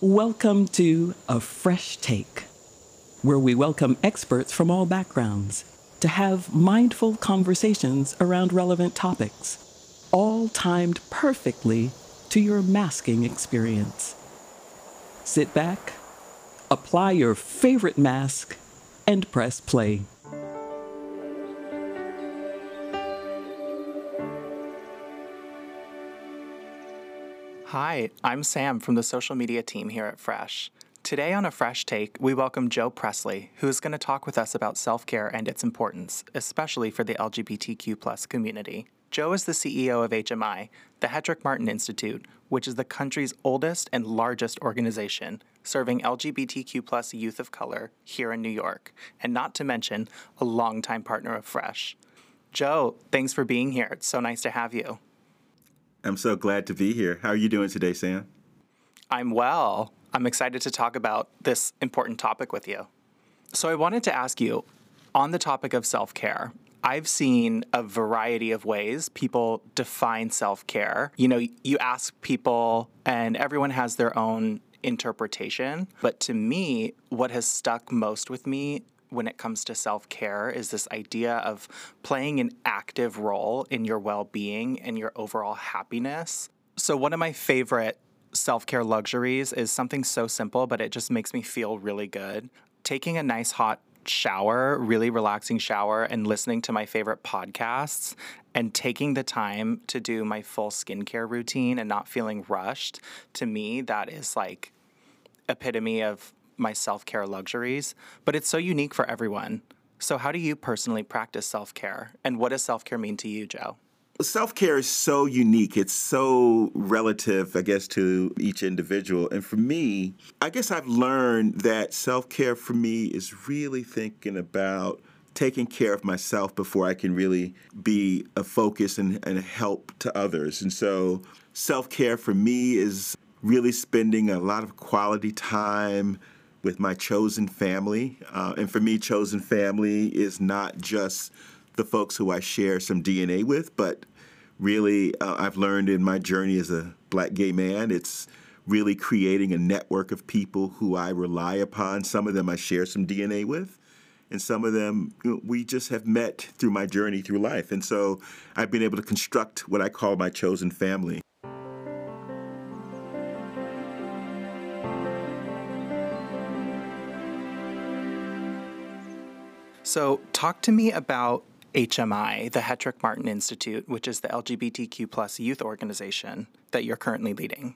Welcome to A Fresh Take, where we welcome experts from all backgrounds to have mindful conversations around relevant topics, all timed perfectly to your masking experience. Sit back, apply your favorite mask, and press play. Hi, I'm Sam from the social media team here at Fresh. Today on A Fresh Take, we welcome Joe Pressley, who is going to talk with us about self care and its importance, especially for the LGBTQ community. Joe is the CEO of HMI, the Hetrick Martin Institute, which is the country's oldest and largest organization serving LGBTQ youth of color here in New York, and not to mention a longtime partner of Fresh. Joe, thanks for being here. It's so nice to have you. I'm so glad to be here. How are you doing today, Sam? I'm well. I'm excited to talk about this important topic with you. So, I wanted to ask you on the topic of self care. I've seen a variety of ways people define self care. You know, you ask people, and everyone has their own interpretation. But to me, what has stuck most with me when it comes to self care is this idea of playing an active role in your well being and your overall happiness. So, one of my favorite self care luxuries is something so simple, but it just makes me feel really good. Taking a nice hot shower, really relaxing shower, and listening to my favorite podcasts and taking the time to do my full skincare routine and not feeling rushed, to me, that is like epitome of my self care luxuries, but it's so unique for everyone. So, how do you personally practice self care? And what does self care mean to you, Joe? Self care is so unique. It's so relative, I guess, to each individual. And for me, I guess I've learned that self care for me is really thinking about taking care of myself before I can really be a focus and, and help to others. And so, self care for me is really spending a lot of quality time with my chosen family. Uh, and for me, chosen family is not just the folks who I share some DNA with, but really, uh, I've learned in my journey as a black gay man, it's really creating a network of people who I rely upon. Some of them I share some DNA with, and some of them you know, we just have met through my journey through life. And so I've been able to construct what I call my chosen family. So, talk to me about HMI, the Hetrick Martin Institute, which is the LGBTQ plus youth organization that you're currently leading.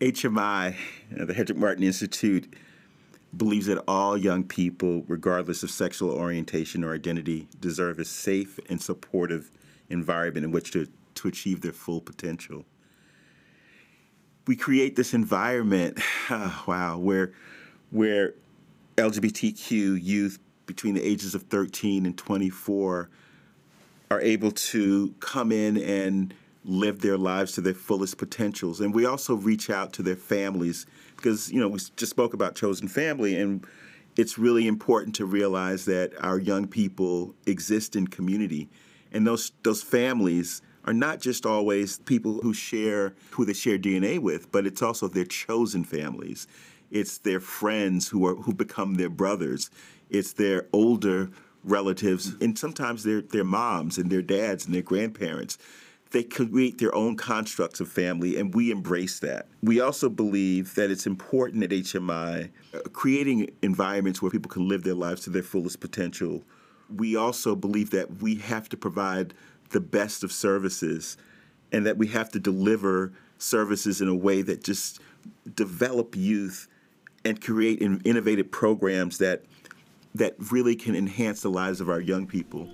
HMI, uh, the Hetrick Martin Institute, believes that all young people, regardless of sexual orientation or identity, deserve a safe and supportive environment in which to, to achieve their full potential. We create this environment, oh, wow, where where LGBTQ youth between the ages of 13 and 24 are able to come in and live their lives to their fullest potentials. And we also reach out to their families because, you know, we just spoke about chosen family and it's really important to realize that our young people exist in community and those those families are not just always people who share who they share DNA with, but it's also their chosen families. It's their friends who are who become their brothers it's their older relatives, and sometimes their their moms and their dads and their grandparents. They create their own constructs of family, and we embrace that. We also believe that it's important at HMI uh, creating environments where people can live their lives to their fullest potential. We also believe that we have to provide the best of services and that we have to deliver services in a way that just develop youth and create innovative programs that that really can enhance the lives of our young people.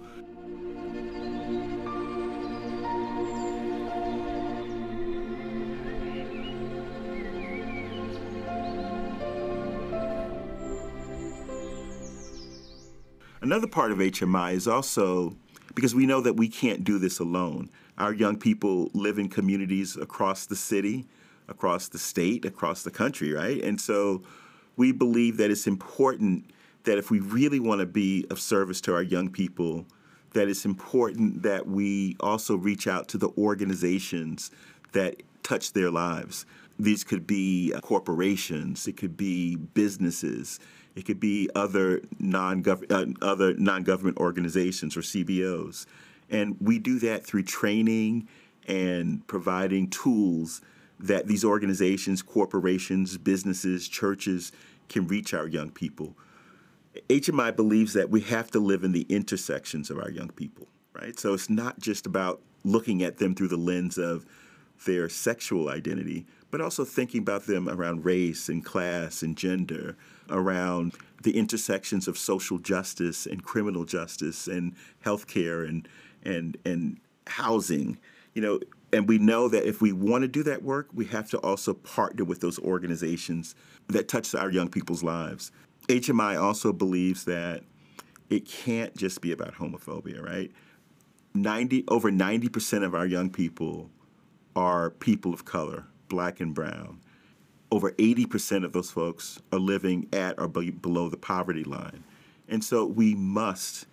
Another part of HMI is also because we know that we can't do this alone. Our young people live in communities across the city, across the state, across the country, right? And so we believe that it's important that if we really want to be of service to our young people, that it's important that we also reach out to the organizations that touch their lives. These could be corporations, it could be businesses, it could be other non uh, other non-government organizations or CBOs. And we do that through training and providing tools that these organizations, corporations, businesses, churches can reach our young people. HMI believes that we have to live in the intersections of our young people, right? So it's not just about looking at them through the lens of their sexual identity, but also thinking about them around race and class and gender, around the intersections of social justice and criminal justice and healthcare and and and housing. You know, and we know that if we want to do that work, we have to also partner with those organizations that touch our young people's lives. HMI also believes that it can't just be about homophobia, right? 90 over 90% of our young people are people of color, black and brown. Over 80% of those folks are living at or below the poverty line. And so we must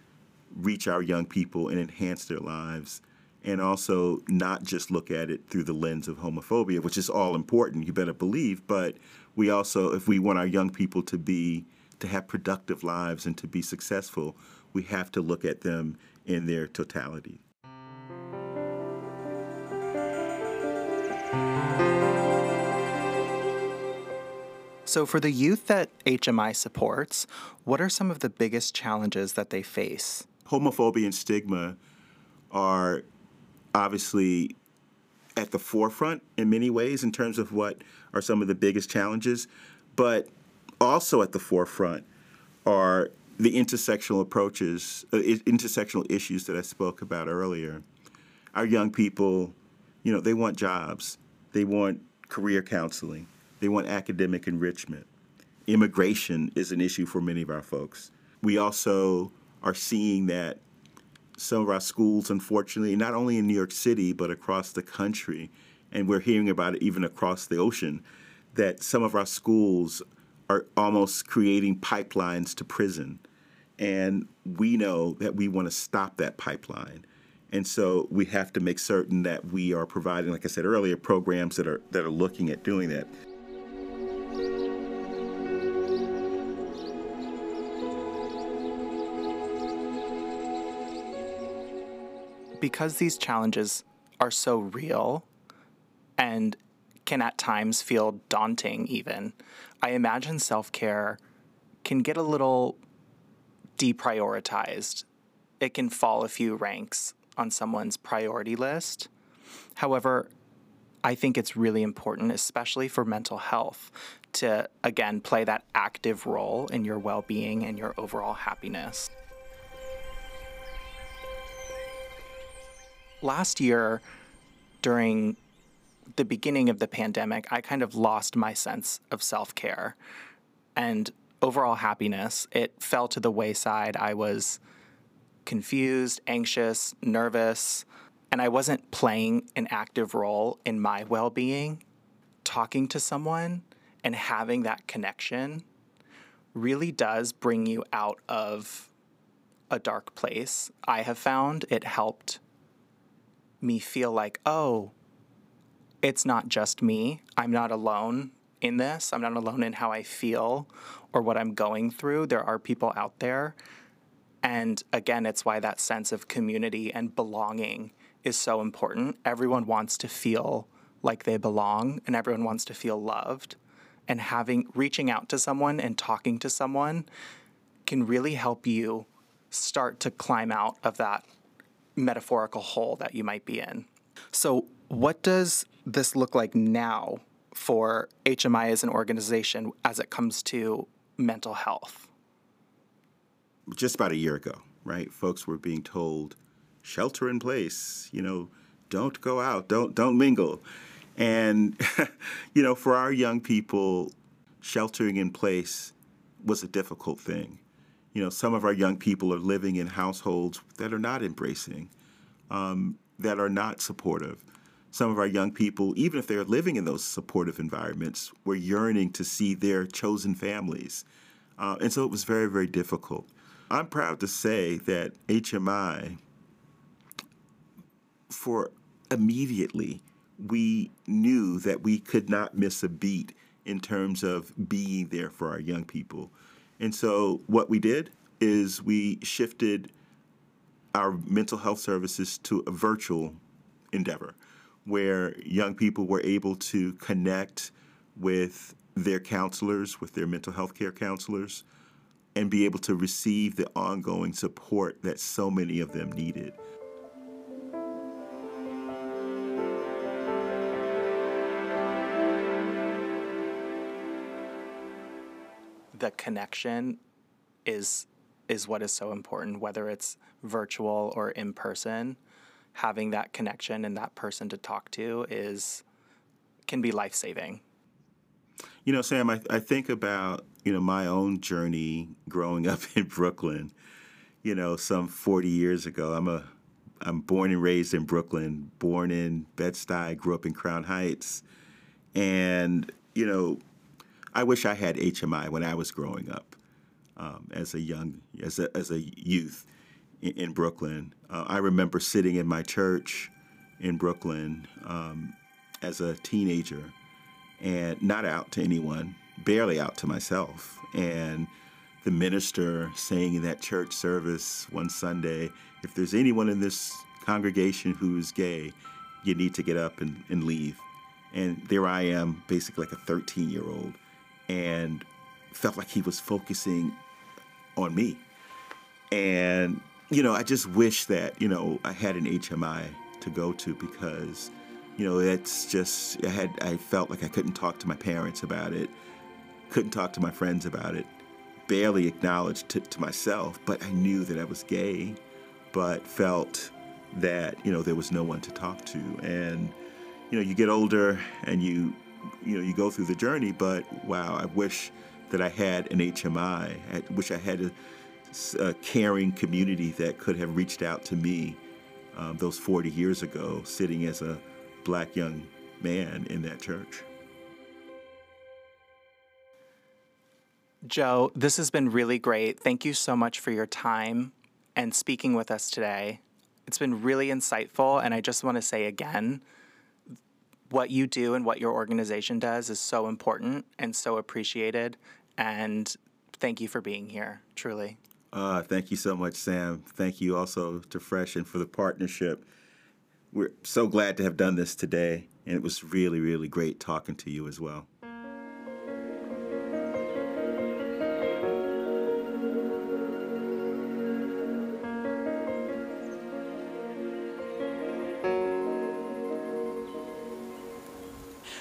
reach our young people and enhance their lives and also not just look at it through the lens of homophobia, which is all important, you better believe, but we also if we want our young people to be to have productive lives and to be successful, we have to look at them in their totality. So, for the youth that HMI supports, what are some of the biggest challenges that they face? Homophobia and stigma are obviously at the forefront in many ways in terms of what are some of the biggest challenges, but also at the forefront are the intersectional approaches, uh, intersectional issues that I spoke about earlier. Our young people, you know, they want jobs, they want career counseling, they want academic enrichment. Immigration is an issue for many of our folks. We also are seeing that some of our schools, unfortunately, not only in New York City, but across the country, and we're hearing about it even across the ocean, that some of our schools are almost creating pipelines to prison. And we know that we want to stop that pipeline. And so we have to make certain that we are providing, like I said earlier, programs that are that are looking at doing that. because these challenges are so real and can at times feel daunting, even, I imagine self care can get a little deprioritized. It can fall a few ranks on someone's priority list. However, I think it's really important, especially for mental health, to again play that active role in your well being and your overall happiness. last year during the beginning of the pandemic, I kind of lost my sense of self care and overall happiness. It fell to the wayside. I was confused, anxious, nervous, and I wasn't playing an active role in my well being. Talking to someone and having that connection really does bring you out of a dark place. I have found it helped me feel like, oh, it's not just me. I'm not alone in this. I'm not alone in how I feel or what I'm going through. There are people out there. And again, it's why that sense of community and belonging is so important. Everyone wants to feel like they belong and everyone wants to feel loved. And having reaching out to someone and talking to someone can really help you start to climb out of that metaphorical hole that you might be in. So, what does this look like now for HMI as an organization as it comes to mental health? Just about a year ago, right? Folks were being told, shelter in place, you know, don't go out, don't don't mingle. And you know, for our young people, sheltering in place was a difficult thing you know, some of our young people are living in households that are not embracing, um, that are not supportive. Some of our young people, even if they're living in those supportive environments, were yearning to see their chosen families. Uh, and so it was very, very difficult. I'm proud to say that HMI, for immediately, we knew that we could not miss a beat in terms of being there for our young people. And so what we did is we shifted our mental health services to a virtual endeavor where young people were able to connect with their counselors, with their mental health care counselors, and be able to receive the ongoing support that so many of them needed. The connection is is what is so important, whether it's virtual or in person. Having that connection and that person to talk to is can be life saving. You know, Sam, I, I think about, you know, my own journey growing up in Brooklyn, you know, some 40 years ago. I'm a I'm born and raised in Brooklyn, born in Bed-Stuy, grew up in Crown Heights. And, you know, I wish I had HMI when I was growing up um, as a young, as a, as a youth in, in Brooklyn. Uh, I remember sitting in my church in Brooklyn um, as a teenager and not out to anyone, barely out to myself. And the minister saying in that church service one Sunday, if there's anyone in this congregation who's gay, you need to get up and, and leave. And there I am, basically like a 13 year old, and felt like he was focusing on me. And, you know, I just wish that, you know, I had an HMI to go to because you know, it's just I had I felt like I couldn't talk to my parents about it, couldn't talk to my friends about it, barely acknowledged to, to myself, but I knew that I was gay, but felt that you know there was no one to talk to, and you know you get older and you you know you go through the journey, but wow, I wish that I had an HMI. I wish I had a, a caring community that could have reached out to me um, those 40 years ago, sitting as a black young man in that church. Joe, this has been really great. Thank you so much for your time and speaking with us today. It's been really insightful, and I just want to say again what you do and what your organization does is so important and so appreciated. And thank you for being here, truly. Uh, thank you so much, Sam. Thank you also to Fresh and for the partnership we're so glad to have done this today, and it was really, really great talking to you as well.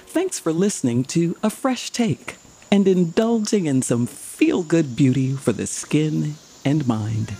Thanks for listening to A Fresh Take and indulging in some feel good beauty for the skin and mind.